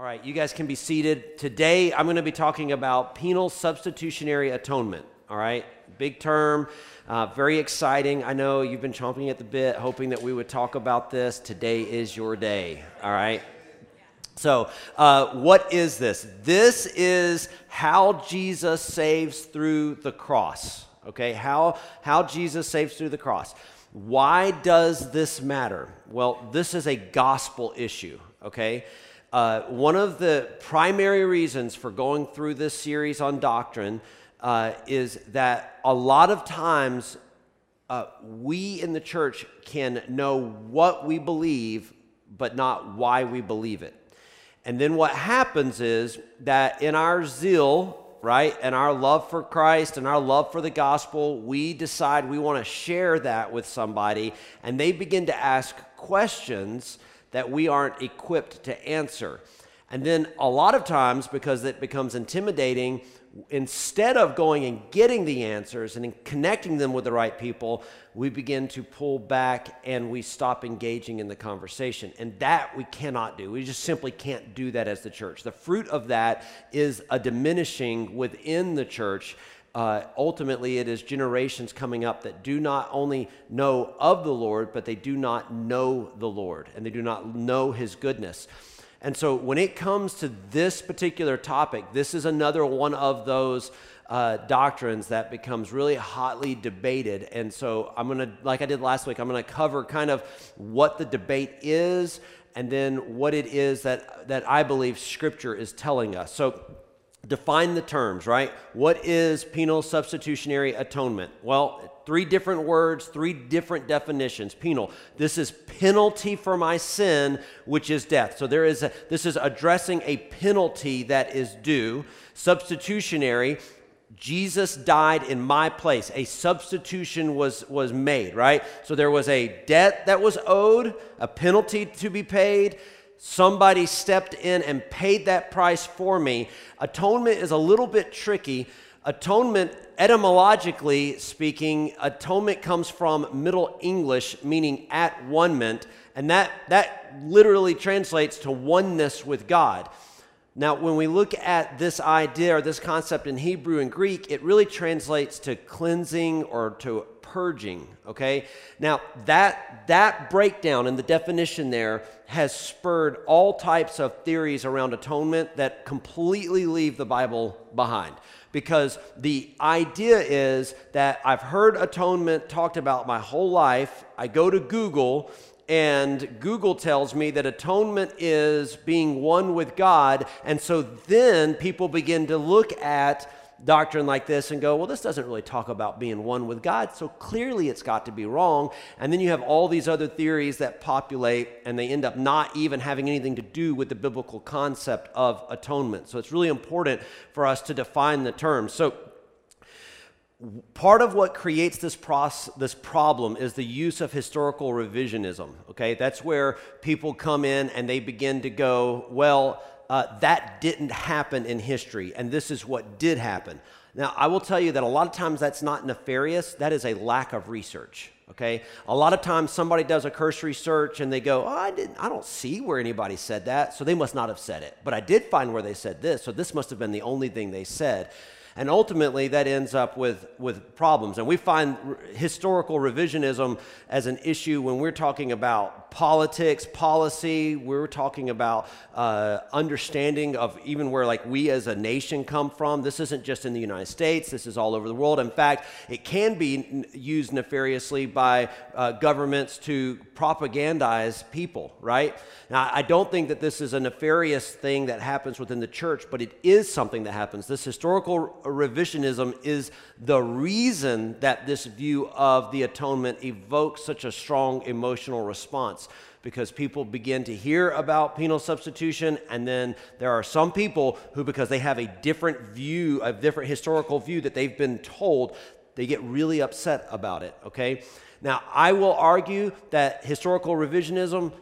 All right, you guys can be seated. Today, I'm going to be talking about penal substitutionary atonement. All right, big term, uh, very exciting. I know you've been chomping at the bit, hoping that we would talk about this. Today is your day. All right. So, uh, what is this? This is how Jesus saves through the cross. Okay, how how Jesus saves through the cross. Why does this matter? Well, this is a gospel issue. Okay. Uh, one of the primary reasons for going through this series on doctrine uh, is that a lot of times uh, we in the church can know what we believe, but not why we believe it. And then what happens is that in our zeal, right, and our love for Christ and our love for the gospel, we decide we want to share that with somebody, and they begin to ask questions that we aren't equipped to answer. And then a lot of times, because it becomes intimidating, instead of going and getting the answers and connecting them with the right people, we begin to pull back and we stop engaging in the conversation. And that we cannot do. We just simply can't do that as the church. The fruit of that is a diminishing within the church uh, ultimately it is generations coming up that do not only know of the Lord, but they do not know the Lord and they do not know his goodness. And so when it comes to this particular topic, this is another one of those uh, doctrines that becomes really hotly debated. And so I'm going to, like I did last week, I'm going to cover kind of what the debate is and then what it is that, that I believe Scripture is telling us. So define the terms, right? What is penal substitutionary atonement? Well, three different words, three different definitions. Penal. This is penalty for my sin, which is death. So there is a, this is addressing a penalty that is due. Substitutionary. Jesus died in my place. A substitution was, was made, right? So there was a debt that was owed, a penalty to be paid Somebody stepped in and paid that price for me. Atonement is a little bit tricky. Atonement, etymologically speaking, atonement comes from Middle English, meaning at one ment, and that, that literally translates to oneness with God. Now, when we look at this idea or this concept in Hebrew and Greek, it really translates to cleansing or to purging, okay? Now, that, that breakdown in the definition there has spurred all types of theories around atonement that completely leave the Bible behind. Because the idea is that I've heard atonement talked about my whole life. I go to Google and Google tells me that atonement is being one with God. And so then people begin to look at doctrine like this and go, well, this doesn't really talk about being one with God, so clearly it's got to be wrong. And then you have all these other theories that populate and they end up not even having anything to do with the biblical concept of atonement. So it's really important for us to define the terms. So part of what creates this, this problem is the use of historical revisionism. Okay, that's where people come in and they begin to go, well, uh, that didn't happen in history, and this is what did happen. Now, I will tell you that a lot of times that's not nefarious, that is a lack of research. Okay? A lot of times somebody does a cursory search and they go, oh, I, didn't, I don't see where anybody said that, so they must not have said it. But I did find where they said this, so this must have been the only thing they said. And ultimately, that ends up with, with problems. And we find historical revisionism as an issue when we're talking about politics, policy, we're talking about uh, understanding of even where like we as a nation come from. This isn't just in the United States, this is all over the world. In fact, it can be used nefariously by uh, governments to propagandize people, right? Now, I don't think that this is a nefarious thing that happens within the church, but it is something that happens. This historical revisionism is the reason that this view of the atonement evokes such a strong emotional response because people begin to hear about penal substitution, and then there are some people who, because they have a different view, a different historical view that they've been told, they get really upset about it, okay? Now, I will argue that historical revisionism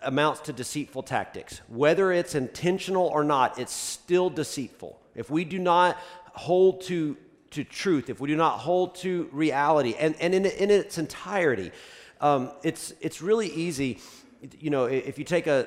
amounts to deceitful tactics. Whether it's intentional or not, it's still deceitful. If we do not hold to, to truth, if we do not hold to reality, and, and in, in its entirety, um, it's, it's really easy. You know, if you take a,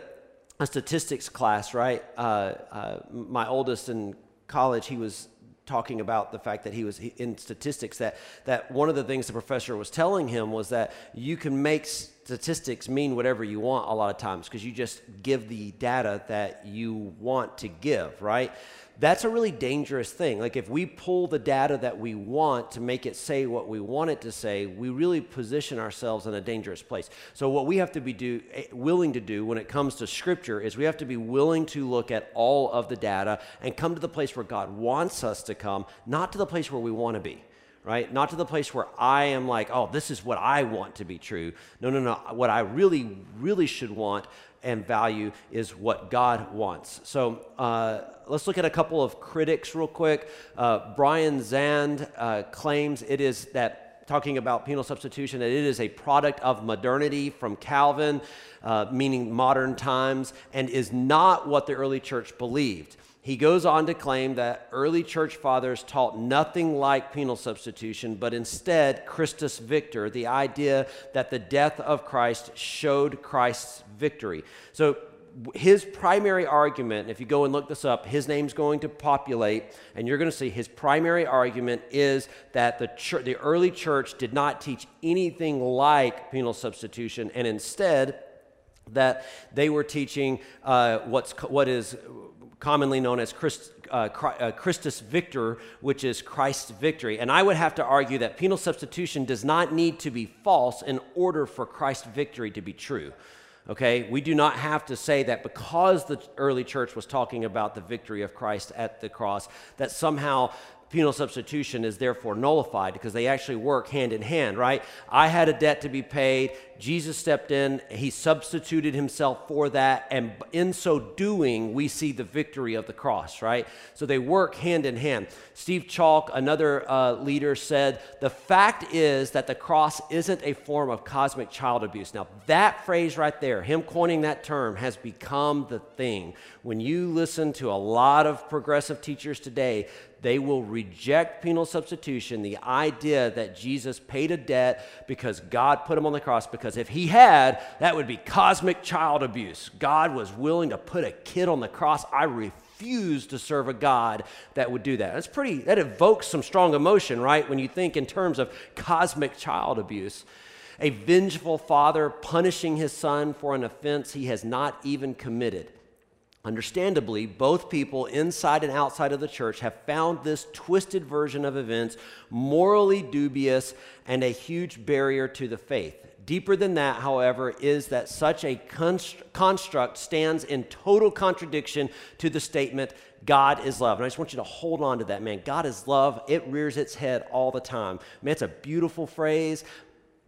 a statistics class, right? Uh, uh, my oldest in college, he was talking about the fact that he was in statistics that, that one of the things the professor was telling him was that you can make statistics mean whatever you want a lot of times because you just give the data that you want to give, right? That's a really dangerous thing. Like if we pull the data that we want to make it say what we want it to say, we really position ourselves in a dangerous place. So what we have to be do, eh, willing to do when it comes to scripture is we have to be willing to look at all of the data and come to the place where God wants us to come, not to the place where we want to be right? Not to the place where I am like, oh, this is what I want to be true. No, no, no. What I really, really should want and value is what God wants. So uh, let's look at a couple of critics real quick. Uh, Brian Zahnd uh, claims it is that talking about penal substitution, that it is a product of modernity from Calvin, uh, meaning modern times, and is not what the early church believed. He goes on to claim that early church fathers taught nothing like penal substitution, but instead Christus Victor, the idea that the death of Christ showed Christ's victory. So his primary argument, if you go and look this up, his name's going to populate, and you're going to see his primary argument is that the, church, the early church did not teach anything like penal substitution, and instead, that they were teaching uh, what's, what is commonly known as Christ, uh, uh, Christus Victor, which is Christ's victory. And I would have to argue that penal substitution does not need to be false in order for Christ's victory to be true. Okay, we do not have to say that because the early church was talking about the victory of Christ at the cross, that somehow penal substitution is therefore nullified because they actually work hand in hand, right? I had a debt to be paid. Jesus stepped in, he substituted himself for that, and in so doing, we see the victory of the cross, right? So they work hand in hand. Steve Chalke, another uh, leader, said the fact is that the cross isn't a form of cosmic child abuse. Now, that phrase right there, him coining that term, has become the thing. When you listen to a lot of progressive teachers today, they will reject penal substitution, the idea that Jesus paid a debt because God put him on the cross. Because if he had, that would be cosmic child abuse. God was willing to put a kid on the cross. I refuse to serve a God that would do that. That's pretty, that evokes some strong emotion, right? When you think in terms of cosmic child abuse. A vengeful father punishing his son for an offense he has not even committed. Understandably, both people inside and outside of the church have found this twisted version of events morally dubious and a huge barrier to the faith. Deeper than that, however, is that such a construct stands in total contradiction to the statement, God is love. And I just want you to hold on to that, man. God is love. It rears its head all the time. Man, it's a beautiful phrase,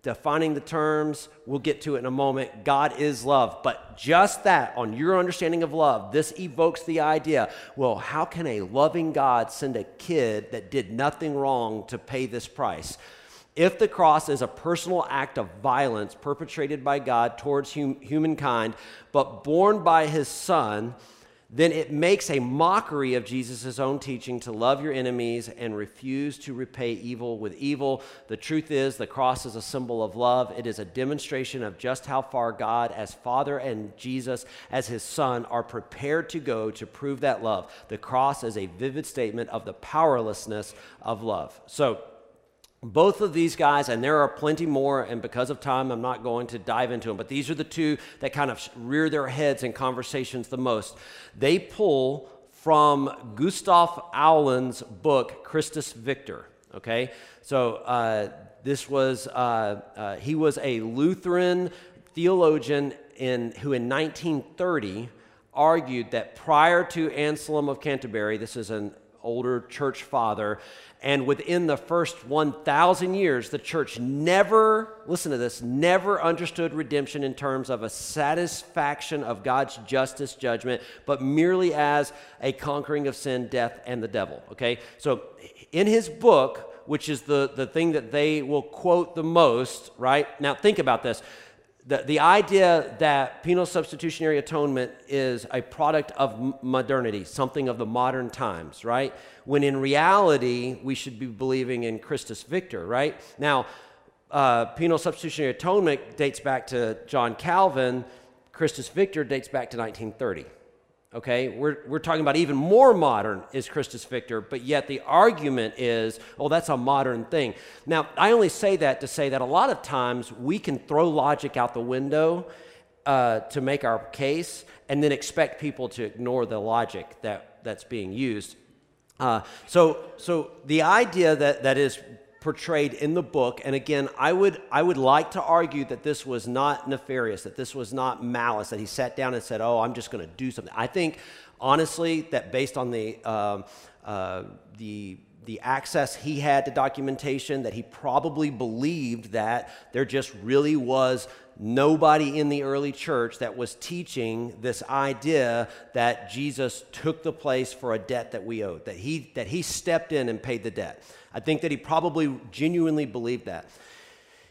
defining the terms. We'll get to it in a moment. God is love. But just that, on your understanding of love, this evokes the idea well, how can a loving God send a kid that did nothing wrong to pay this price? If the cross is a personal act of violence perpetrated by God towards hum- humankind, but borne by his son, then it makes a mockery of Jesus' own teaching to love your enemies and refuse to repay evil with evil. The truth is, the cross is a symbol of love. It is a demonstration of just how far God, as Father, and Jesus, as His Son, are prepared to go to prove that love. The cross is a vivid statement of the powerlessness of love. So, both of these guys, and there are plenty more, and because of time, I'm not going to dive into them, but these are the two that kind of rear their heads in conversations the most. They pull from Gustav Aulén's book, Christus Victor. Okay? So uh, this was, uh, uh, he was a Lutheran theologian in, who in 1930 argued that prior to Anselm of Canterbury, this is an older church father, and within the first 1,000 years, the church never, listen to this, never understood redemption in terms of a satisfaction of God's justice judgment, but merely as a conquering of sin, death, and the devil. Okay? So in his book, which is the, the thing that they will quote the most, right? Now think about this the, the idea that penal substitutionary atonement is a product of modernity, something of the modern times, right? When in reality, we should be believing in Christus Victor, right? Now, uh, penal substitutionary atonement dates back to John Calvin. Christus Victor dates back to 1930. Okay, we're, we're talking about even more modern is Christus Victor, but yet the argument is, oh, that's a modern thing. Now, I only say that to say that a lot of times we can throw logic out the window uh, to make our case and then expect people to ignore the logic that, that's being used. Uh, so, so the idea that, that is portrayed in the book. And again, I would, I would like to argue that this was not nefarious, that this was not malice, that he sat down and said, Oh, I'm just going to do something. I think, honestly, that based on the, uh, uh, the, the access he had to documentation, that he probably believed that there just really was nobody in the early church that was teaching this idea that Jesus took the place for a debt that we owed, that he, that he stepped in and paid the debt. I think that he probably genuinely believed that.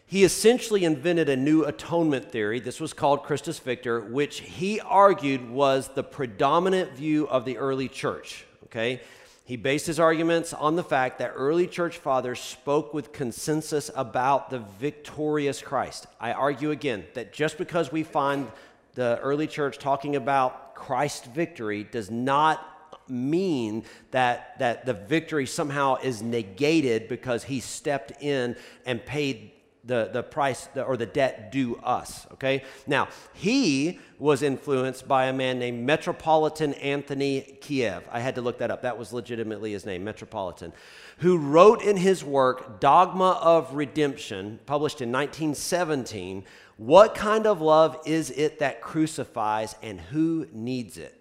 He essentially invented a new atonement theory. This was called Christus Victor, which he argued was the predominant view of the early church. Okay? He based his arguments on the fact that early church fathers spoke with consensus about the victorious Christ. I argue again that just because we find the early church talking about Christ's victory does not mean that, that the victory somehow is negated because he stepped in and paid the, the price or the debt due us. Okay? Now, he was influenced by a man named Metropolitan Anthony Kiev. I had to look that up. That was legitimately his name, Metropolitan, who wrote in his work, Dogma of Redemption, published in 1917, What kind of love is it that crucifies and who needs it?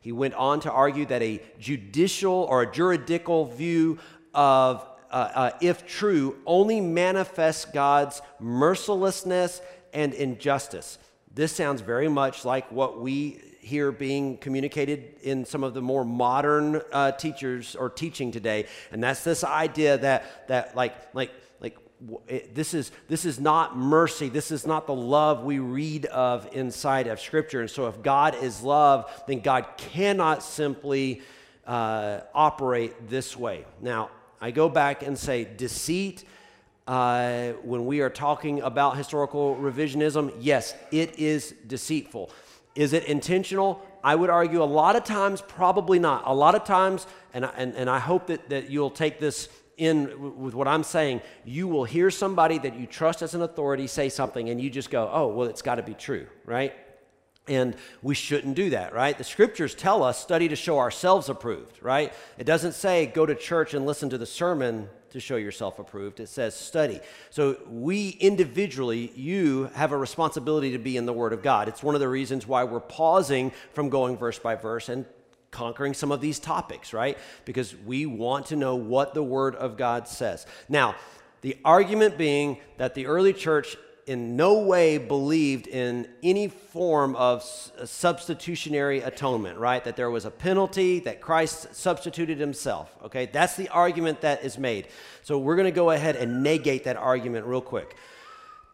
He went on to argue that a judicial or a juridical view of, uh, uh, if true, only manifests God's mercilessness and injustice. This sounds very much like what we hear being communicated in some of the more modern uh, teachers or teaching today, and that's this idea that that like like this is, this is not mercy. This is not the love we read of inside of Scripture. And so, if God is love, then God cannot simply uh, operate this way. Now, I go back and say deceit. Uh, when we are talking about historical revisionism, yes, it is deceitful. Is it intentional? I would argue a lot of times, probably not. A lot of times, and, and, and I hope that, that you'll take this in with what I'm saying, you will hear somebody that you trust as an authority say something and you just go, oh, well, it's got to be true, right? And we shouldn't do that, right? The scriptures tell us study to show ourselves approved, right? It doesn't say go to church and listen to the sermon to show yourself approved. It says study. So we individually, you have a responsibility to be in the Word of God. It's one of the reasons why we're pausing from going verse by verse and conquering some of these topics, right? Because we want to know what the Word of God says. Now, the argument being that the early church in no way believed in any form of substitutionary atonement, right? That there was a penalty, that Christ substituted himself, okay? That's the argument that is made. So we're going to go ahead and negate that argument real quick.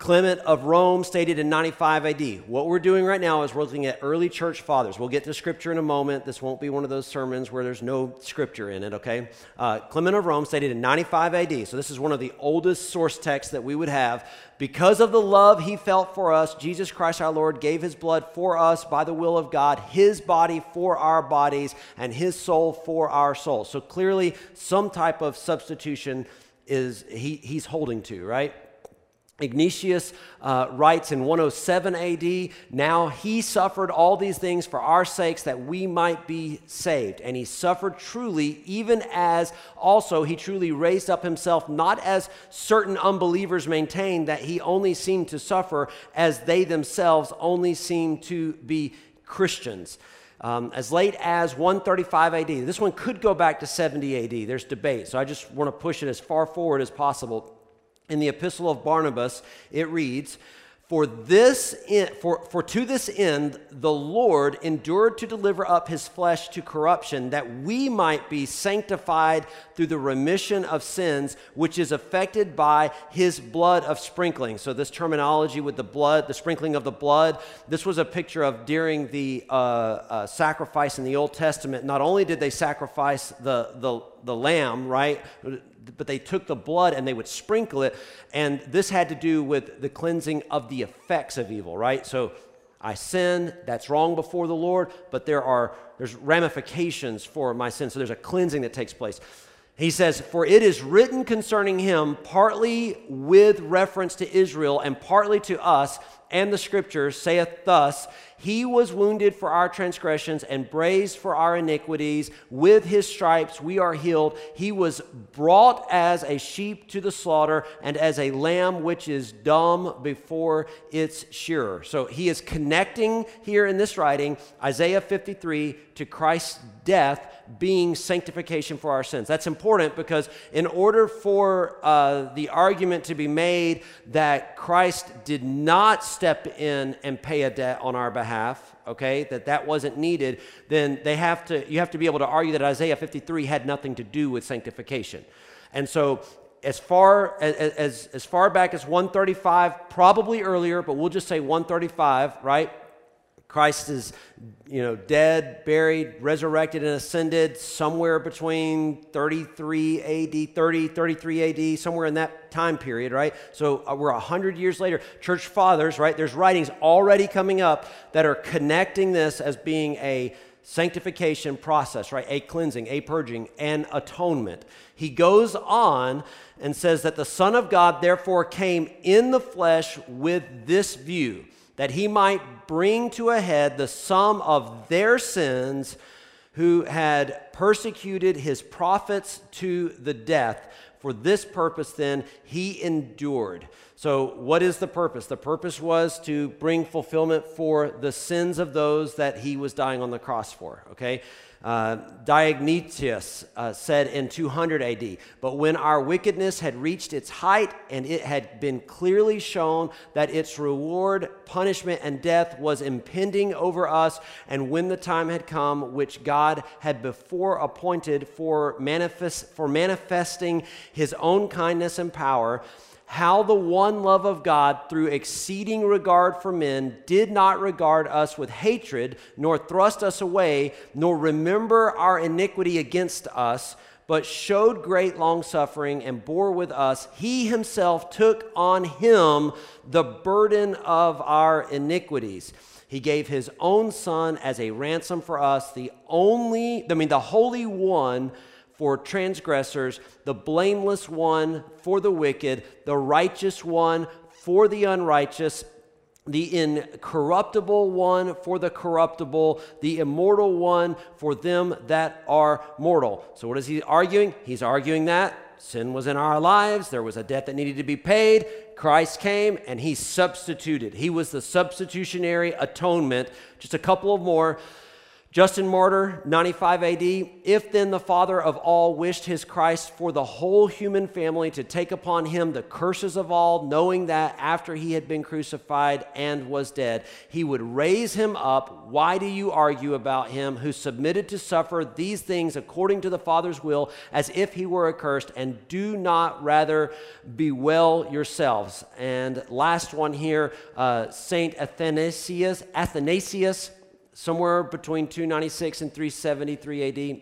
Clement of Rome stated in 95 AD. What we're doing right now is we're looking at early church fathers. We'll get to scripture in a moment. This won't be one of those sermons where there's no scripture in it, okay? Uh, Clement of Rome stated in 95 AD. So this is one of the oldest source texts that we would have. Because of the love he felt for us, Jesus Christ our Lord gave his blood for us by the will of God, his body for our bodies, and his soul for our souls. So clearly, some type of substitution is he, he's holding to, right? Ignatius uh, writes in 107 AD, now he suffered all these things for our sakes that we might be saved. And he suffered truly, even as also he truly raised up himself, not as certain unbelievers maintain that he only seemed to suffer, as they themselves only seemed to be Christians. Um, as late as 135 AD. This one could go back to 70 AD. There's debate, so I just want to push it as far forward as possible in the epistle of Barnabas, it reads, for this for, for to this end the Lord endured to deliver up his flesh to corruption that we might be sanctified through the remission of sins which is effected by his blood of sprinkling. So this terminology with the blood, the sprinkling of the blood, this was a picture of during the uh, uh, sacrifice in the Old Testament. Not only did they sacrifice the the the lamb, right? But they took the blood and they would sprinkle it. And this had to do with the cleansing of the effects of evil, right? So I sin, that's wrong before the Lord, but there are there's ramifications for my sin. So there's a cleansing that takes place. He says, For it is written concerning him, partly with reference to Israel and partly to us, and the scriptures saith thus He was wounded for our transgressions and bruised for our iniquities. With his stripes we are healed. He was brought as a sheep to the slaughter, and as a lamb which is dumb before its shearer. So he is connecting here in this writing Isaiah 53 to Christ's death being sanctification for our sins. That's important because, in order for uh, the argument to be made that Christ did not step in and pay a debt on our behalf, okay, that that wasn't needed, then they have to, you have to be able to argue that Isaiah 53 had nothing to do with sanctification. And so, as far as, as, as far back as 135, probably earlier, but we'll just say 135, right? Christ is, you know, dead, buried, resurrected, and ascended somewhere between 33 AD, 30, 33 AD, somewhere in that time period, right? So uh, we're 100 years later. Church fathers, right? There's writings already coming up that are connecting this as being a sanctification process, right? A cleansing, a purging, and atonement. He goes on and says that the Son of God therefore came in the flesh with this view that he might bring to a head the sum of their sins who had persecuted his prophets to the death. For this purpose, then, he endured. So, what is the purpose? The purpose was to bring fulfillment for the sins of those that he was dying on the cross for, okay? Uh, uh, said in 200 AD, but when our wickedness had reached its height and it had been clearly shown that its reward, punishment, and death was impending over us, and when the time had come which God had before appointed for, manifest, for manifesting his own kindness and power, how the one love of God, through exceeding regard for men, did not regard us with hatred, nor thrust us away, nor remember our iniquity against us, but showed great longsuffering and bore with us. He himself took on him the burden of our iniquities. He gave his own son as a ransom for us, the only, I mean, the Holy One for transgressors, the blameless one for the wicked, the righteous one for the unrighteous, the incorruptible one for the corruptible, the immortal one for them that are mortal. So, what is he arguing? He's arguing that sin was in our lives, there was a debt that needed to be paid. Christ came and he substituted. He was the substitutionary atonement. Just a couple of more. Justin Martyr, 95 AD. If then the Father of all wished his Christ for the whole human family to take upon him the curses of all, knowing that after he had been crucified and was dead, he would raise him up, why do you argue about him who submitted to suffer these things according to the Father's will, as if he were accursed, and do not rather bewail yourselves? And last one here, uh, Saint Athanasius, Athanasius somewhere between 296 and 373 AD.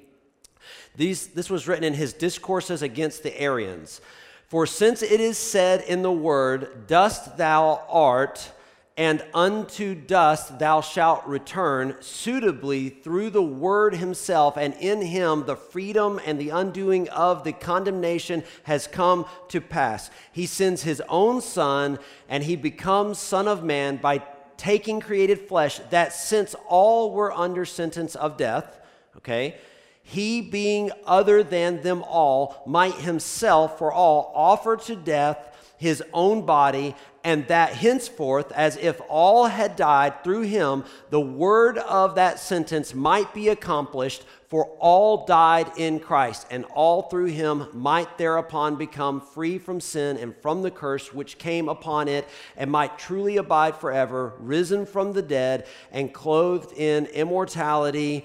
These, this was written in his discourses against the Arians. For since it is said in the word, Dust thou art, and unto dust thou shalt return, suitably through the word himself, and in him the freedom and the undoing of the condemnation has come to pass. He sends his own Son, and he becomes Son of Man by taking created flesh, that since all were under sentence of death, okay, he being other than them all might himself for all offer to death his own body, and that henceforth, as if all had died through him, the word of that sentence might be accomplished, for all died in Christ, and all through him might thereupon become free from sin and from the curse which came upon it, and might truly abide forever, risen from the dead, and clothed in immortality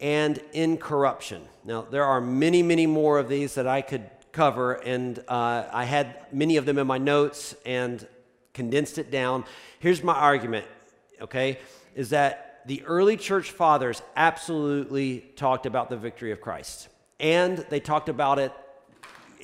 and incorruption. Now, there are many, many more of these that I could cover, and uh, I had many of them in my notes and condensed it down. Here's my argument, okay, is that the early church fathers absolutely talked about the victory of Christ. And they talked about it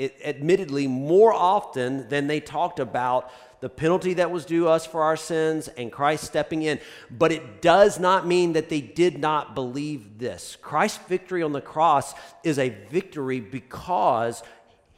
it, admittedly, more often than they talked about the penalty that was due us for our sins and Christ stepping in. But it does not mean that they did not believe this. Christ's victory on the cross is a victory because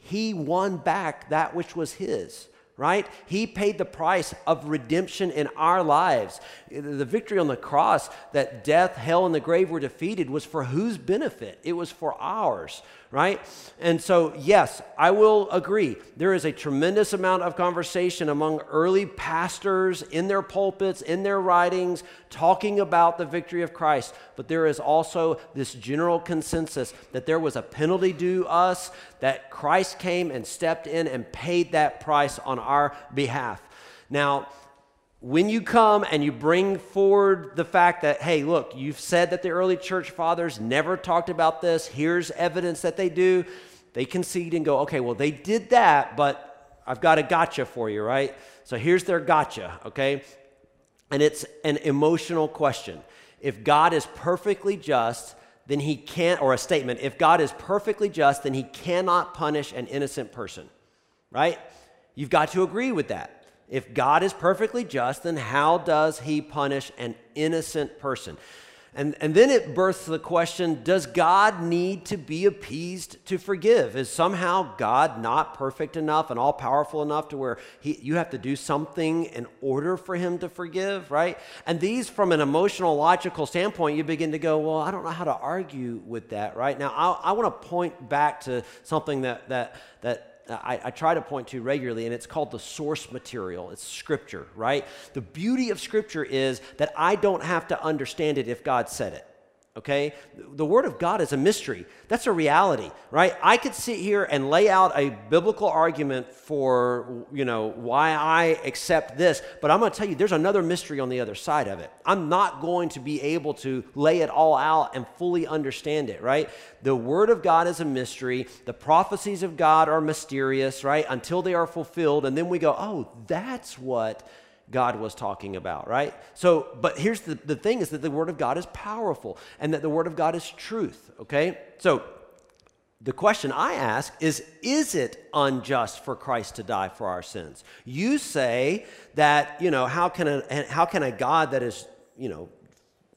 he won back that which was his right? He paid the price of redemption in our lives. The victory on the cross that death, hell, and the grave were defeated was for whose benefit? It was for ours, right? And so, yes, I will agree. There is a tremendous amount of conversation among early pastors in their pulpits, in their writings, talking about the victory of Christ. But there is also this general consensus that there was a penalty due us, that Christ came and stepped in and paid that price on our behalf. Now, when you come and you bring forward the fact that, hey, look, you've said that the early church fathers never talked about this, here's evidence that they do, they concede and go, okay, well, they did that, but I've got a gotcha for you, right? So here's their gotcha, okay? And it's an emotional question. If God is perfectly just, then he can't, or a statement, if God is perfectly just, then he cannot punish an innocent person, right? You've got to agree with that. If God is perfectly just, then how does he punish an innocent person? And, and then it births the question Does God need to be appeased to forgive? Is somehow God not perfect enough and all powerful enough to where he, you have to do something in order for him to forgive, right? And these, from an emotional, logical standpoint, you begin to go, Well, I don't know how to argue with that, right? Now, I, I want to point back to something that, that, that Uh, I, I, try to point to regularly, and it's called the source material. It's scripture, right? The beauty of scripture is that I don't have to understand it if God said it okay? The Word of God is a mystery. That's a reality, right? I could sit here and lay out a biblical argument for, you know, why I accept this, but I'm going to tell you there's another mystery on the other side of it. I'm not going to be able to lay it all out and fully understand it, right? The Word of God is a mystery. The prophecies of God are mysterious, right? Until they are fulfilled. And then we go, oh, that's what God was talking about, right? So, but here's the, the thing is that the Word of God is powerful and that the Word of God is truth, okay? So, the question I ask is Is it unjust for Christ to die for our sins? You say that, you know, how can a, how can a God that is, you know,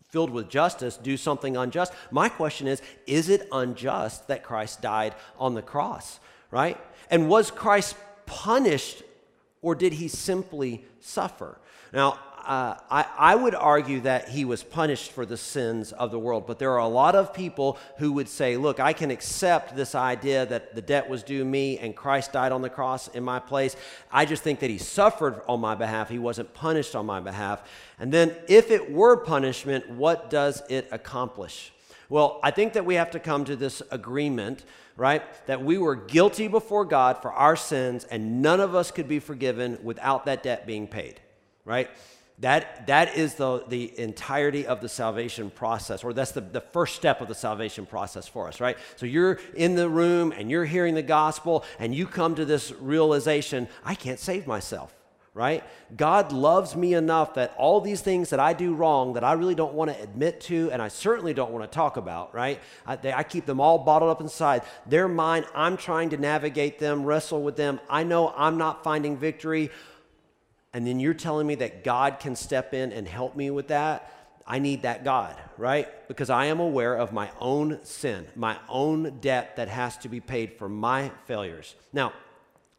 filled with justice do something unjust? My question is Is it unjust that Christ died on the cross, right? And was Christ punished or did he simply suffer? Now, uh, I, I, would argue that he was punished for the sins of the world, but there are a lot of people who would say, look, I can accept this idea that the debt was due me and Christ died on the cross in my place. I just think that he suffered on my behalf. He wasn't punished on my behalf. And then, if it were punishment, what does it accomplish? Well, I think that we have to come to this agreement right? That we were guilty before God for our sins, and none of us could be forgiven without that debt being paid, right? That, that is the, the entirety of the salvation process, or that's the, the first step of the salvation process for us, right? So you're in the room and you're hearing the gospel, and you come to this realization I can't save myself right? God loves me enough that all these things that I do wrong that I really don't want to admit to and I certainly don't want to talk about, right? I, they, I, keep them all bottled up inside. They're mine. I'm trying to navigate them, wrestle with them. I know I'm not finding victory. And then you're telling me that God can step in and help me with that. I need that God, right? Because I am aware of my own sin, my own debt that has to be paid for my failures. Now,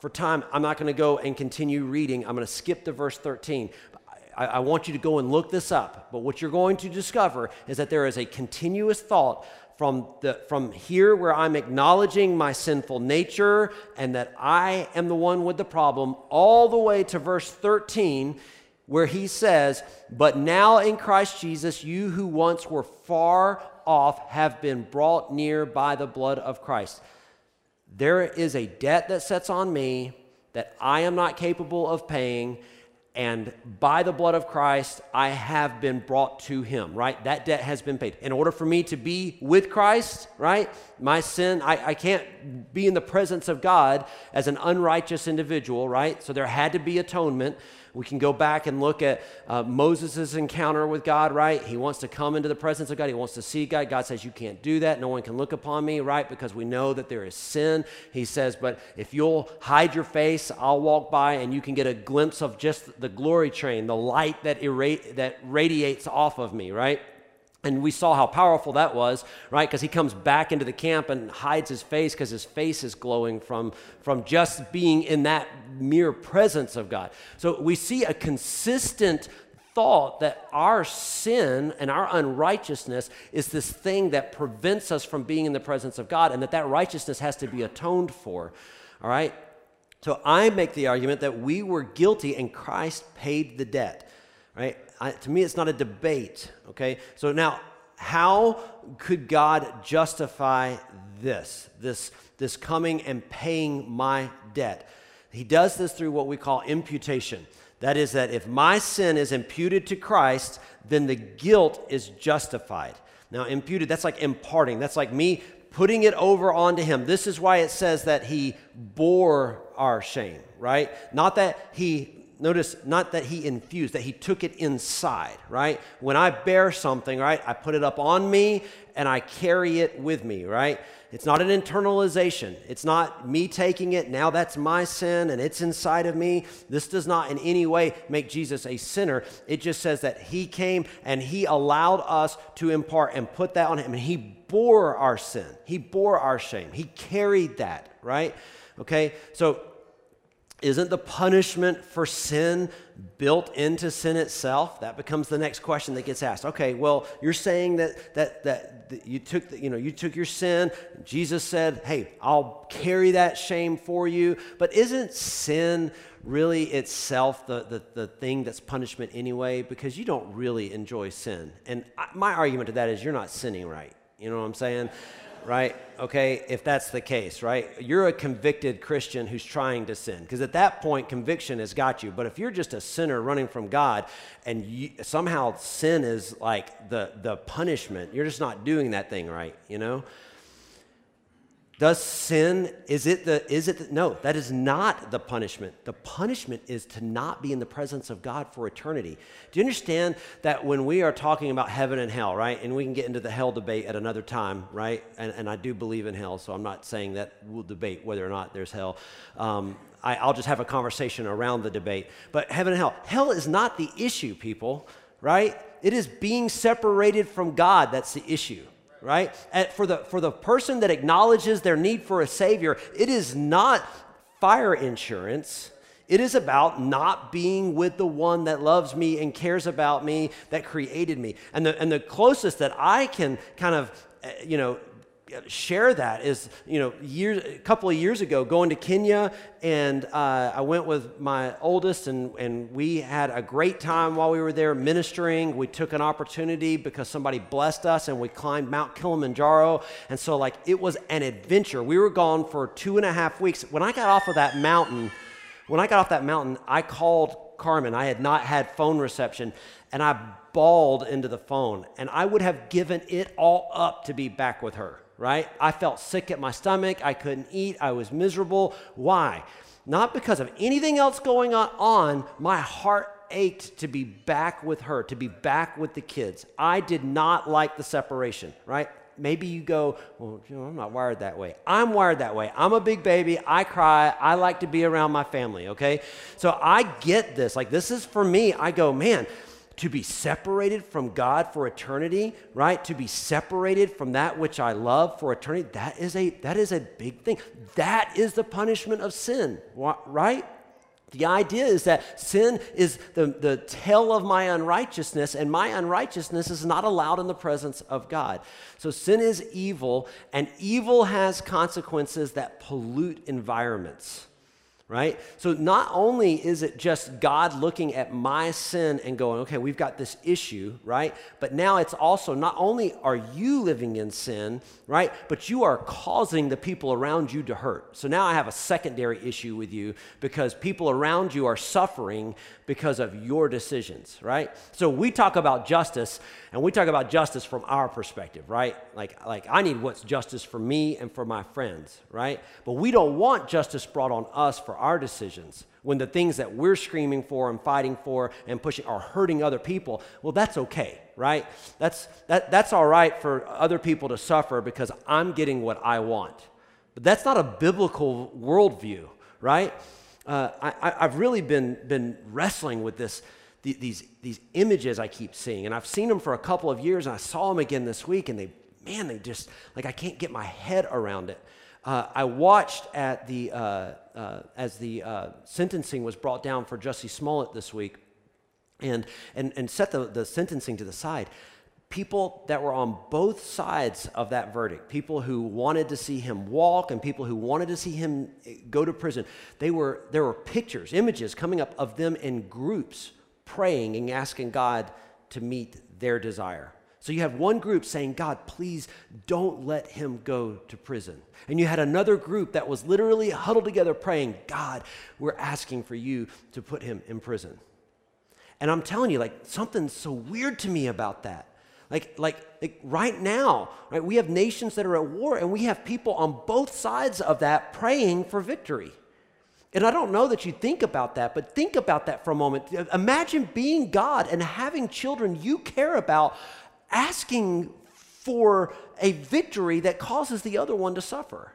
for time, I'm not going to go and continue reading. I'm going to skip to verse 13. I, I, want you to go and look this up. But what you're going to discover is that there is a continuous thought from, the, from here where I'm acknowledging my sinful nature and that I am the one with the problem, all the way to verse 13 where he says, But now in Christ Jesus, you who once were far off have been brought near by the blood of Christ. There is a debt that sets on me that I am not capable of paying and by the blood of Christ, I have been brought to him, right? That debt has been paid. In order for me to be with Christ, right? My sin, I, I can't be in the presence of God as an unrighteous individual, right? So there had to be atonement. We can go back and look at uh, Moses' encounter with God, right? He wants to come into the presence of God. He wants to see God. God says, You can't do that. No one can look upon me, right? Because we know that there is sin. He says, But if you'll hide your face, I'll walk by and you can get a glimpse of just the glory train, the light that, irra- that radiates off of me, right? And we saw how powerful that was, right? Because he comes back into the camp and hides his face because his face is glowing from, from just being in that mere presence of God. So we see a consistent thought that our sin and our unrighteousness is this thing that prevents us from being in the presence of God and that that righteousness has to be atoned for. All right? So I make the argument that we were guilty and Christ paid the debt. Right? I, to me, it's not a debate, okay? So now, how could God justify this, this, this coming and paying my debt? He does this through what we call imputation. That is, that if my sin is imputed to Christ, then the guilt is justified. Now, imputed, that's like imparting. That's like me putting it over onto him. This is why it says that he bore our shame, right? Not that he notice not that he infused, that he took it inside, right? When I bear something, right, I put it up on me and I carry it with me, right? It's not an internalization. It's not me taking it, now that's my sin and it's inside of me. This does not in any way make Jesus a sinner. It just says that he came and he allowed us to impart and put that on him. And he bore our sin, he bore our shame, he carried that, right? Okay, so isn't the punishment for sin built into sin itself? That becomes the next question that gets asked. Okay, well, you're saying that that that, that you took the, you know you took your sin. Jesus said, "Hey, I'll carry that shame for you." But isn't sin really itself the, the, the thing that's punishment anyway? Because you don't really enjoy sin. And I, my argument to that is you're not sinning right. You know what I'm saying? Right? Okay, if that's the case, right? You're a convicted Christian who's trying to sin. Because at that point, conviction has got you. But if you're just a sinner running from God and you, somehow sin is like the, the punishment, you're just not doing that thing right, you know? Does sin, is it the, is it the, no, that is not the punishment. The punishment is to not be in the presence of God for eternity. Do you understand that when we are talking about heaven and hell, right? And we can get into the hell debate at another time, right? And, and I do believe in hell, so I'm not saying that we'll debate whether or not there's hell. Um, I, I'll just have a conversation around the debate. But heaven and hell, hell is not the issue, people, right? It is being separated from God that's the issue right? And for the, for the person that acknowledges their need for a Savior, it is not fire insurance. It is about not being with the one that loves me and cares about me, that created me. And the, and the closest that I can kind of, eh, you know, share that is, you know, years, a couple of years ago, going to Kenya, and uh, I went with my oldest, and, and we had a great time while we were there ministering. We took an opportunity because somebody blessed us, and we climbed Mount Kilimanjaro. And so, like, it was an adventure. We were gone for two and a half weeks. When I got off of that mountain, when I got off that mountain, I called Carmen. I had not had phone reception, and I bawled into the phone, and I would have given it all up to be back with her right? I felt sick at my stomach. I couldn't eat. I was miserable. Why? Not because of anything else going on. My heart ached to be back with her, to be back with the kids. I did not like the separation, right? Maybe you go, well, you know, I'm not wired that way. I'm wired that way. I'm a big baby. I cry. I like to be around my family, okay? So I get this. Like, this is for me. I go, man, to be separated from God for eternity, right? To be separated from that which I love for eternity, that is a that is a big thing. That is the punishment of sin, right? The idea is that sin is the, the tail of my unrighteousness, and my unrighteousness is not allowed in the presence of God. So sin is evil, and evil has consequences that pollute environments right? So not only is it just God looking at my sin and going, okay, we've got this issue, right? But now it's also not only are you living in sin, right? But you are causing the people around you to hurt. So now I have a secondary issue with you because people around you are suffering because of your decisions, right? So we talk about justice and we talk about justice from our perspective, right? Like like I need what's justice for me and for my friends, right? But we don't want justice brought on us for our decisions when the things that we're screaming for and fighting for and pushing are hurting other people, well, that's okay, right? That's, that, that's all right for other people to suffer because I'm getting what I want. But that's not a biblical worldview, right? Uh, I, have really been, been wrestling with this, these, these images I keep seeing. And I've seen them for a couple of years, and I saw them again this week, and they, man, they just, like, I can't get my head around it uh, I watched at the, uh, uh, as the uh, sentencing was brought down for Jussie Smollett this week and, and, and set the, the sentencing to the side. People that were on both sides of that verdict, people who wanted to see him walk and people who wanted to see him eh, go to prison, they were, there were pictures, images coming up of them in groups praying and asking God to meet their desire. So you have one group saying, God, please don't let him go to prison. And you had another group that was literally huddled together praying, God, we're asking for you to put him in prison. And I'm telling you, like, something's so weird to me about that. Like, like, like right now, right, we have nations that are at war, and we have people on both sides of that praying for victory. And I don't know that you think about that, but think about that for a moment. Imagine being God and having children you care about asking for a victory that causes the other one to suffer.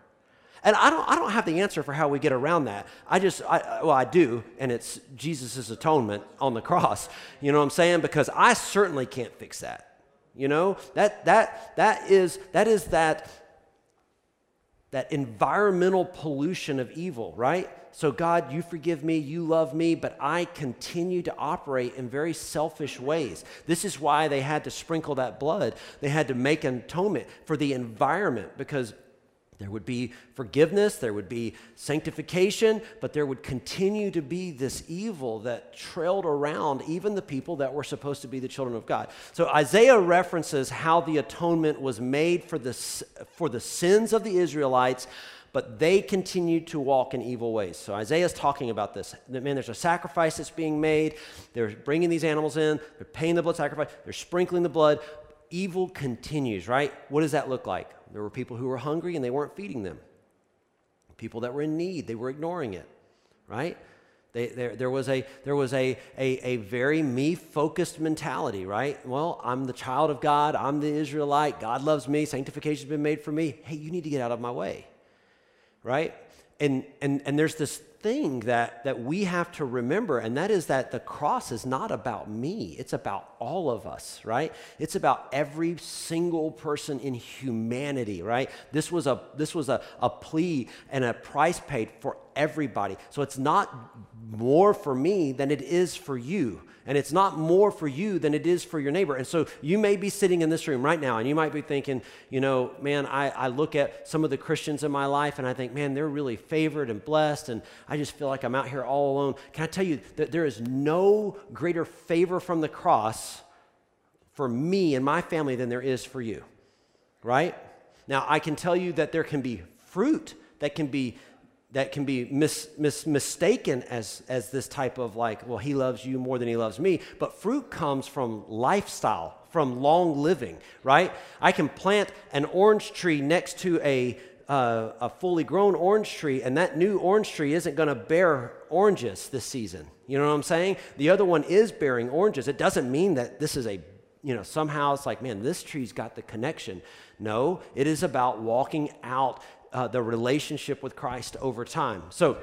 And I don't, I don't have the answer for how we get around that. I just, I, well, I do, and it's Jesus' atonement on the cross. You know what I'm saying? Because I certainly can't fix that. You know, that, that, that is, that is that, that environmental pollution of evil, right? so God, you forgive me, you love me, but I continue to operate in very selfish ways. This is why they had to sprinkle that blood. They had to make an atonement for the environment because there would be forgiveness, there would be sanctification, but there would continue to be this evil that trailed around even the people that were supposed to be the children of God. So Isaiah references how the atonement was made for the, for the sins of the Israelites but they continued to walk in evil ways. So Isaiah is talking about this. Man, there's a sacrifice that's being made. They're bringing these animals in. They're paying the blood sacrifice. They're sprinkling the blood. Evil continues, right? What does that look like? There were people who were hungry and they weren't feeding them. People that were in need, they were ignoring it, right? They, there, there was, a, there was a, a, a very me focused mentality, right? Well, I'm the child of God. I'm the Israelite. God loves me. Sanctification's been made for me. Hey, you need to get out of my way right? And, and, and there's this thing that, that we have to remember, and that is that the cross is not about me. It's about all of us, right? It's about every single person in humanity, right? This was a, this was a, a plea and a price paid for everybody. So it's not more for me than it is for you. And it's not more for you than it is for your neighbor. And so you may be sitting in this room right now and you might be thinking, you know, man, I, I look at some of the Christians in my life and I think, man, they're really favored and blessed. And I just feel like I'm out here all alone. Can I tell you that there is no greater favor from the cross for me and my family than there is for you, right? Now, I can tell you that there can be fruit that can be that can be mis, mis, mistaken as, as this type of like, well, he loves you more than he loves me. But fruit comes from lifestyle, from long living, right? I can plant an orange tree next to a, uh, a fully grown orange tree, and that new orange tree isn't going to bear oranges this season. You know what I'm saying? The other one is bearing oranges. It doesn't mean that this is a you know, somehow it's like, man, this tree's got the connection. No, it is about walking out uh, the relationship with Christ over time. So,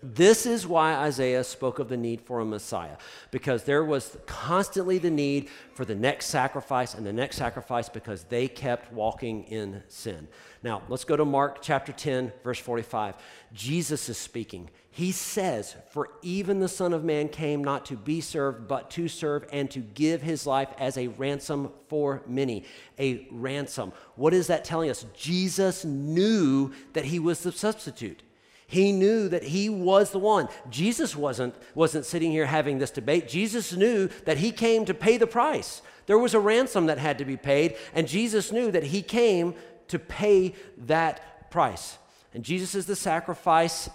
this is why Isaiah spoke of the need for a Messiah, because there was constantly the need for the next sacrifice and the next sacrifice because they kept walking in sin. Now, let's go to Mark chapter 10, verse 45. Jesus is speaking. He says, For even the Son of Man came not to be served, but to serve and to give his life as a ransom for many. A ransom. What is that telling us? Jesus knew that he was the substitute. He knew that he was the one. Jesus wasn't, wasn't sitting here having this debate. Jesus knew that he came to pay the price. There was a ransom that had to be paid, and Jesus knew that he came to pay that price. And Jesus is the sacrifice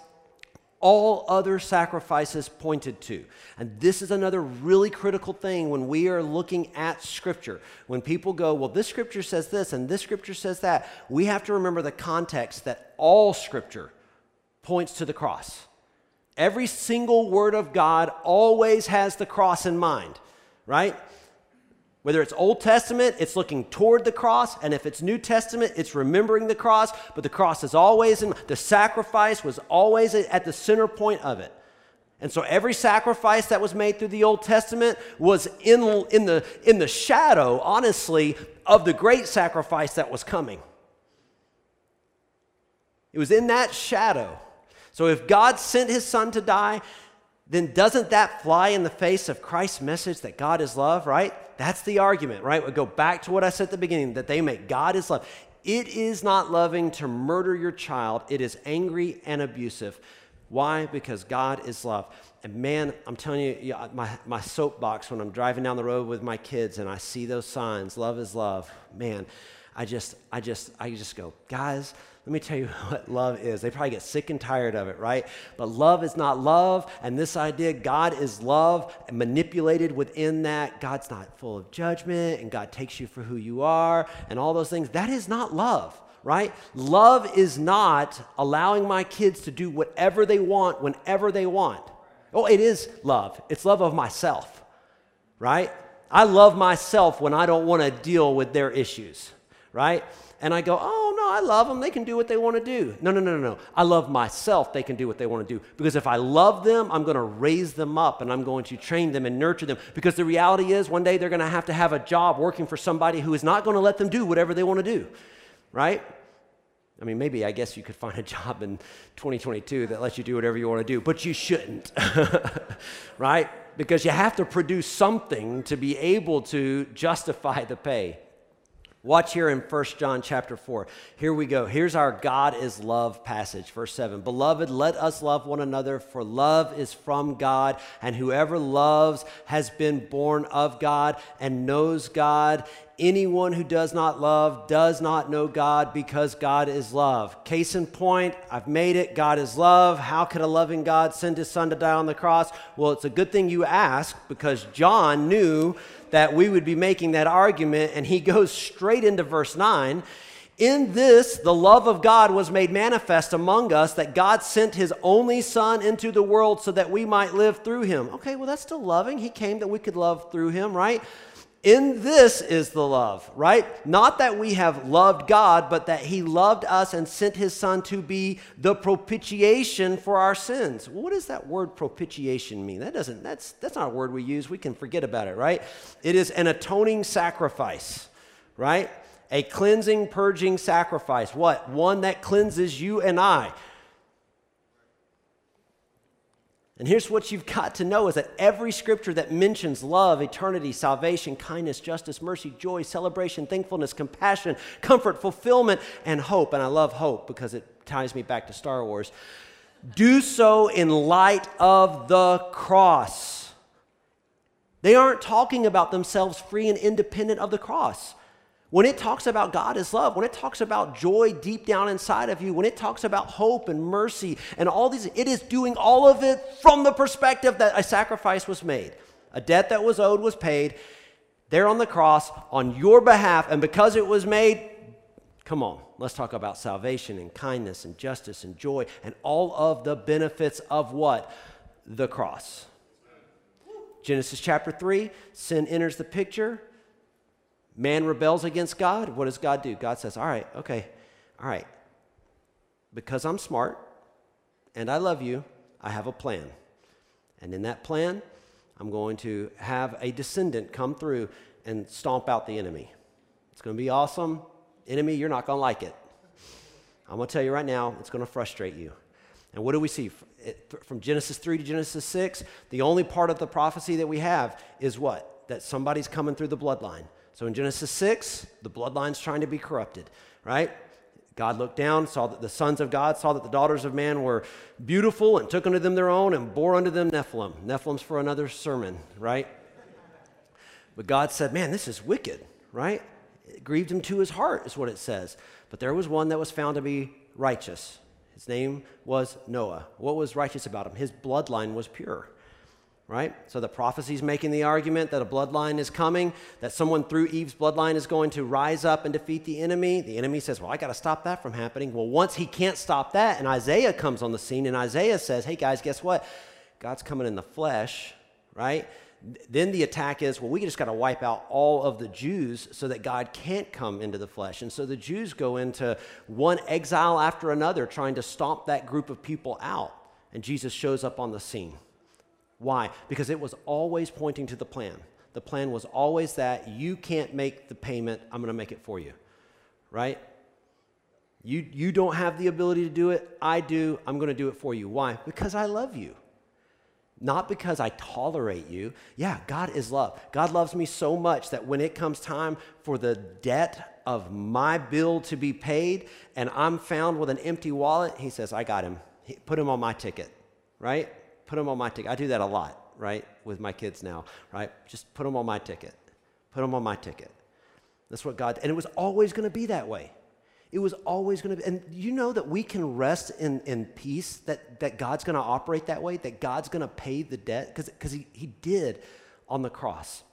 all other sacrifices pointed to. And this is another really critical thing when we are looking at Scripture. When people go, well, this Scripture says this and this Scripture says that, we have to remember the context that all Scripture points to the cross. Every single word of God always has the cross in mind, right? Whether it's Old Testament, it's looking toward the cross, and if it's New Testament, it's remembering the cross, but the cross is always in the sacrifice was always at the center point of it. And so every sacrifice that was made through the Old Testament was in, in, the, in the shadow, honestly, of the great sacrifice that was coming. It was in that shadow. So if God sent his son to die, then doesn't that fly in the face of Christ's message that God is love, right? That's the argument, right? We go back to what I said at the beginning that they make God is love. It is not loving to murder your child, it is angry and abusive. Why? Because God is love. And man, I'm telling you, my, my soapbox when I'm driving down the road with my kids and I see those signs, love is love, man, I just, I just, I just go, guys, let me tell you what love is. They probably get sick and tired of it, right? But love is not love. And this idea, God is love, manipulated within that, God's not full of judgment, and God takes you for who you are, and all those things. That is not love, right? Love is not allowing my kids to do whatever they want whenever they want. Oh, it is love. It's love of myself, right? I love myself when I don't want to deal with their issues, right? And I go, oh, no, I love them. They can do what they want to do. No, no, no, no, no. I love myself. They can do what they want to do. Because if I love them, I'm going to raise them up and I'm going to train them and nurture them. Because the reality is, one day they're going to have to have a job working for somebody who is not going to let them do whatever they want to do, right? I mean, maybe I guess you could find a job in 2022 that lets you do whatever you want to do, but you shouldn't, right? Because you have to produce something to be able to justify the pay. Watch here in 1 John chapter 4. Here we go. Here's our God is love passage, verse 7. Beloved, let us love one another, for love is from God, and whoever loves has been born of God and knows God. Anyone who does not love does not know God because God is love. Case in point, I've made it. God is love. How could a loving God send his son to die on the cross? Well, it's a good thing you ask because John knew that we would be making that argument, and he goes straight into verse 9. In this, the love of God was made manifest among us, that God sent his only Son into the world so that we might live through him. Okay, well, that's still loving. He came that we could love through him, right? In this is the love, right? Not that we have loved God, but that He loved us and sent His Son to be the propitiation for our sins. What does that word propitiation mean? That doesn't, that's, that's not a word we use. We can forget about it, right? It is an atoning sacrifice, right? A cleansing, purging sacrifice. What? One that cleanses you and I. And here's what you've got to know is that every scripture that mentions love, eternity, salvation, kindness, justice, mercy, joy, celebration, thankfulness, compassion, comfort, fulfillment, and hope, and I love hope because it ties me back to Star Wars, do so in light of the cross. They aren't talking about themselves free and independent of the cross. When it talks about God as love, when it talks about joy deep down inside of you, when it talks about hope and mercy and all these, it is doing all of it from the perspective that a sacrifice was made. A debt that was owed was paid there on the cross on your behalf. And because it was made, come on, let's talk about salvation and kindness and justice and joy and all of the benefits of what? The cross. Genesis chapter 3, sin enters the picture. Man rebels against God. What does God do? God says, All right, okay, all right. Because I'm smart and I love you, I have a plan. And in that plan, I'm going to have a descendant come through and stomp out the enemy. It's going to be awesome. Enemy, you're not going to like it. I'm going to tell you right now, it's going to frustrate you. And what do we see? From Genesis 3 to Genesis 6, the only part of the prophecy that we have is what? That somebody's coming through the bloodline. So in Genesis 6, the bloodline's trying to be corrupted, right? God looked down, saw that the sons of God saw that the daughters of man were beautiful and took unto them their own and bore unto them Nephilim. Nephilim's for another sermon, right? But God said, Man, this is wicked, right? It grieved him to his heart, is what it says. But there was one that was found to be righteous. His name was Noah. What was righteous about him? His bloodline was pure right? So the prophecy's making the argument that a bloodline is coming, that someone through Eve's bloodline is going to rise up and defeat the enemy. The enemy says, Well, I got to stop that from happening. Well, once he can't stop that, and Isaiah comes on the scene, and Isaiah says, Hey, guys, guess what? God's coming in the flesh, right? Then the attack is, well, we just got to wipe out all of the Jews so that God can't come into the flesh. And so the Jews go into one exile after another, trying to stomp that group of people out. And Jesus shows up on the scene. Why? Because it was always pointing to the plan. The plan was always that you can't make the payment, I'm going to make it for you. Right? You, you don't have the ability to do it. I do. I'm going to do it for you. Why? Because I love you. Not because I tolerate you. Yeah, God is love. God loves me so much that when it comes time for the debt of my bill to be paid and I'm found with an empty wallet, He says, I got him. Put him on my ticket, right? Put them on my ticket. I do that a lot, right, with my kids now, right? Just put them on my ticket. Put them on my ticket. That's what God, and it was always going to be that way. It was always going to be, and you know that we can rest in, in peace that, that God's going to operate that way, that God's going to pay the debt, because he, he did on the cross.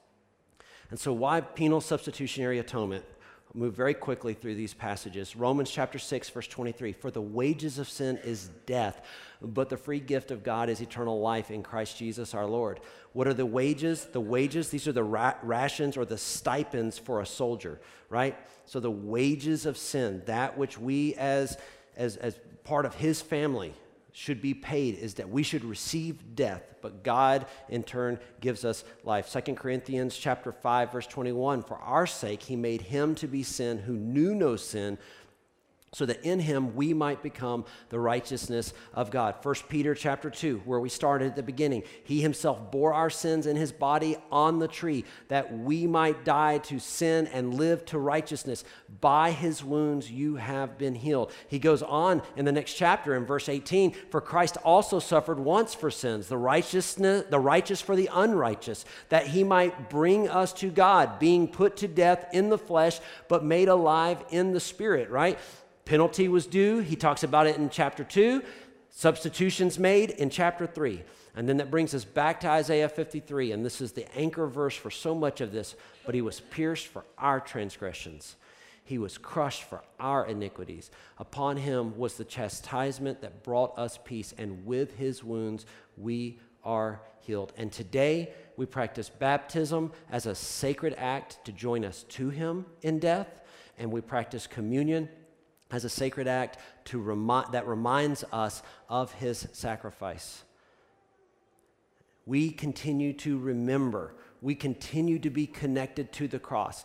And so, why penal substitutionary atonement? I'll move very quickly through these passages. Romans chapter 6, verse 23 For the wages of sin is death, but the free gift of God is eternal life in Christ Jesus our Lord. What are the wages? The wages, these are the ra- rations or the stipends for a soldier, right? So the wages of sin, that which we as, as, as part of his family, should be paid is that we should receive death, but God in turn gives us life. 2 Corinthians chapter 5 verse 21 for our sake he made him to be sin who knew no sin so that in him we might become the righteousness of God. 1 Peter chapter 2, where we started at the beginning. He himself bore our sins in his body on the tree, that we might die to sin and live to righteousness. By his wounds you have been healed. He goes on in the next chapter in verse 18, for Christ also suffered once for sins, the righteousness, the righteous for the unrighteous, that he might bring us to God, being put to death in the flesh, but made alive in the spirit, right? Penalty was due. He talks about it in chapter 2. Substitutions made in chapter 3. And then that brings us back to Isaiah 53. And this is the anchor verse for so much of this. But he was pierced for our transgressions, he was crushed for our iniquities. Upon him was the chastisement that brought us peace. And with his wounds we are healed. And today we practice baptism as a sacred act to join us to him in death. And we practice communion as a sacred act to remi- that reminds us of his sacrifice. We continue to remember, we continue to be connected to the cross.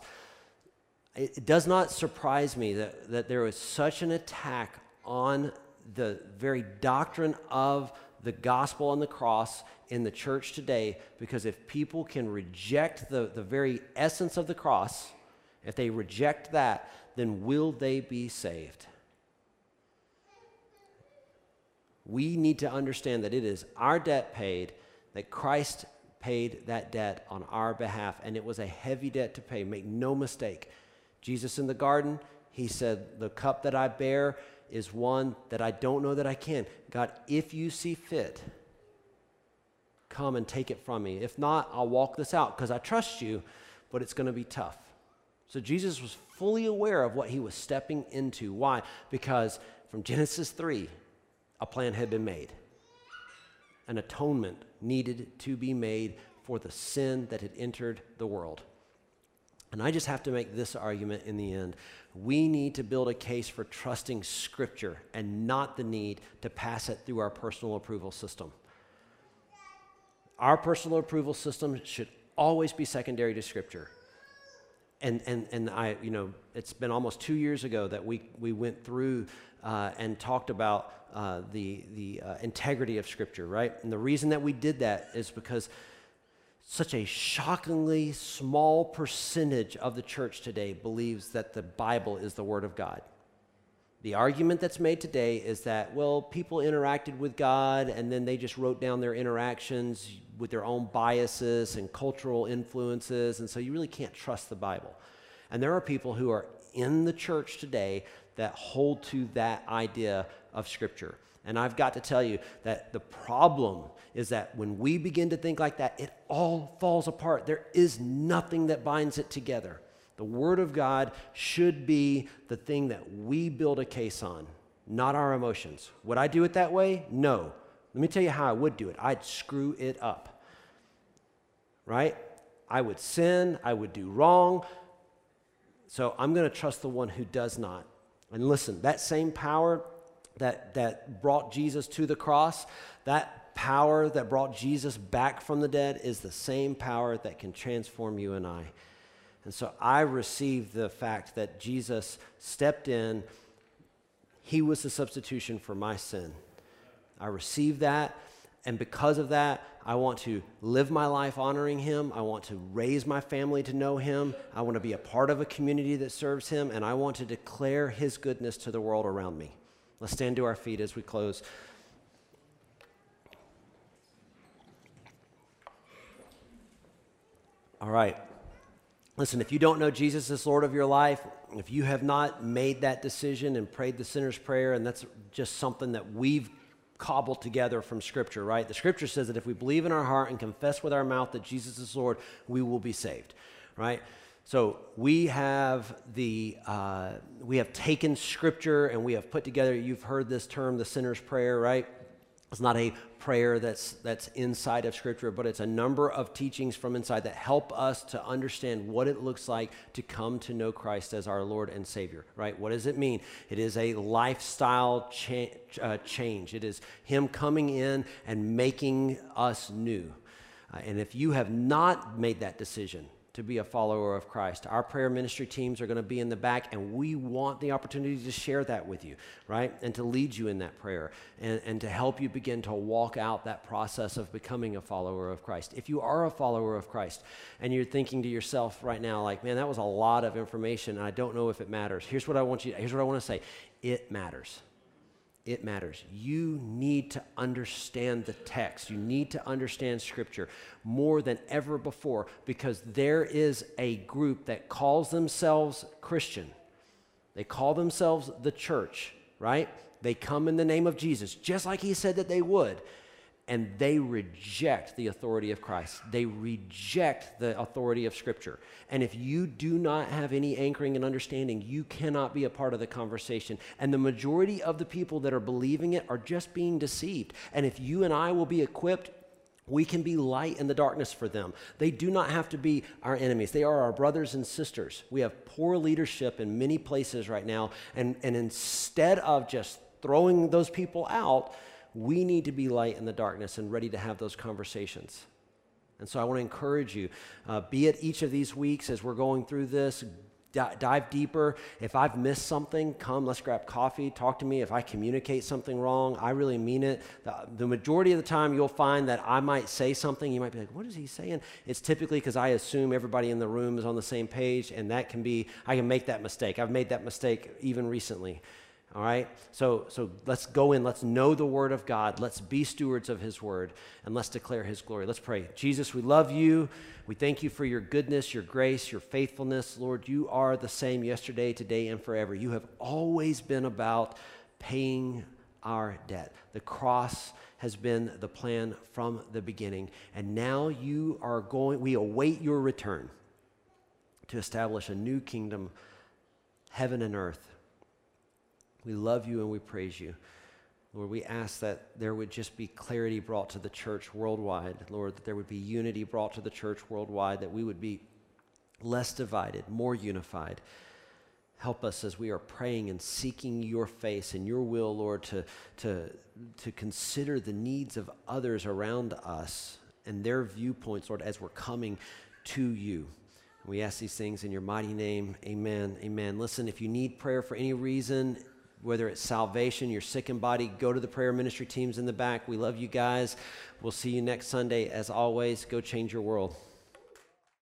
It, it does not surprise me that, that there is such an attack on the very doctrine of the gospel and the cross in the church today because if people can reject the, the very essence of the cross, if they reject that, then will they be saved? We need to understand that it is our debt paid, that Christ paid that debt on our behalf, and it was a heavy debt to pay. Make no mistake. Jesus in the garden, he said, The cup that I bear is one that I don't know that I can. God, if you see fit, come and take it from me. If not, I'll walk this out because I trust you, but it's going to be tough. So Jesus was fully aware of what he was stepping into. Why? Because from Genesis 3, a plan had been made. An atonement needed to be made for the sin that had entered the world. And I just have to make this argument in the end. We need to build a case for trusting Scripture and not the need to pass it through our personal approval system. Our personal approval system should always be secondary to Scripture and, and, and I, you know, it's been almost two years ago that we, we went through uh, and talked about uh, the, the uh, integrity of Scripture, right? And the reason that we did that is because such a shockingly small percentage of the church today believes that the Bible is the Word of God. The argument that's made today is that, well, people interacted with God and then they just wrote down their interactions with their own biases and cultural influences, and so you really can't trust the Bible. And there are people who are in the church today that hold to that idea of Scripture. And I've got to tell you that the problem is that when we begin to think like that, it all falls apart. There is nothing that binds it together. The Word of God should be the thing that we build a case on, not our emotions. Would I do it that way? No. Let me tell you how I would do it I'd screw it up. Right? I would sin, I would do wrong. So I'm going to trust the one who does not. And listen, that same power that, that brought Jesus to the cross, that power that brought Jesus back from the dead is the same power that can transform you and I. And so I received the fact that Jesus stepped in, He was the substitution for my sin. I receive that. And because of that, I want to live my life honoring Him. I want to raise my family to know Him. I want to be a part of a community that serves Him. And I want to declare His goodness to the world around me. Let's stand to our feet as we close. All right. Listen, if you don't know Jesus as Lord of your life, if you have not made that decision and prayed the sinner's prayer, and that's just something that we've cobbled together from Scripture, right? The Scripture says that if we believe in our heart and confess with our mouth that Jesus is Lord, we will be saved, right? So we have the uh, we have taken Scripture and we have put together. You've heard this term, the sinner's prayer, right? It's not a prayer that's, that's inside of Scripture, but it's a number of teachings from inside that help us to understand what it looks like to come to know Christ as our Lord and Savior, right? What does it mean? It is a lifestyle cha- uh, change, it is Him coming in and making us new. Uh, and if you have not made that decision, to be a follower of Christ. Our prayer ministry teams are going to be in the back, and we want the opportunity to share that with you, right? And to lead you in that prayer and, and to help you begin to walk out that process of becoming a follower of Christ. If you are a follower of Christ and you're thinking to yourself right now, like, man, that was a lot of information, and I don't know if it matters. Here's what I want you, here's what I want to say it matters it matters. You need to understand the text. You need to understand Scripture more than ever before because there is a group that calls themselves Christian. They call themselves the church, right? They come in the name of Jesus, just like he said that they would and they reject the authority of Christ. They reject the authority of Scripture. And if you do not have any anchoring and understanding, you cannot be a part of the conversation. And the majority of the people that are believing it are just being deceived. And if you and I will be equipped, we can be light in the darkness for them. They do not have to be our enemies. They are our brothers and sisters. We have poor leadership in many places right now. And, and instead of just throwing those people out, we need to be light in the darkness and ready to have those conversations. And so I want to encourage you, uh, be it each of these weeks as we're going through this, dive deeper. If I've missed something, come, let's grab coffee, talk to me. If I communicate something wrong, I really mean it. The, the majority of the time, you'll find that I might say something, you might be like, what is he saying? It's typically because I assume everybody in the room is on the same page, and that can be, I can make that mistake. I've made that mistake even recently. All right? So, so let's go in. Let's know the Word of God. Let's be stewards of His Word, and let's declare His glory. Let's pray. Jesus, we love you. We thank you for your goodness, your grace, your faithfulness. Lord, you are the same yesterday, today, and forever. You have always been about paying our debt. The cross has been the plan from the beginning. And now you are going, we await your return to establish a new kingdom, heaven and earth we love you and we praise you. Lord, we ask that there would just be clarity brought to the church worldwide. Lord, that there would be unity brought to the church worldwide, that we would be less divided, more unified. Help us as we are praying and seeking your face and your will, Lord, to, to, to consider the needs of others around us and their viewpoints, Lord, as we're coming to you. We ask these things in your mighty name. Amen. Amen. Listen, if you need prayer for any reason, whether it's salvation, you're sick in body, go to the prayer ministry teams in the back. We love you guys. We'll see you next Sunday. As always, go change your world.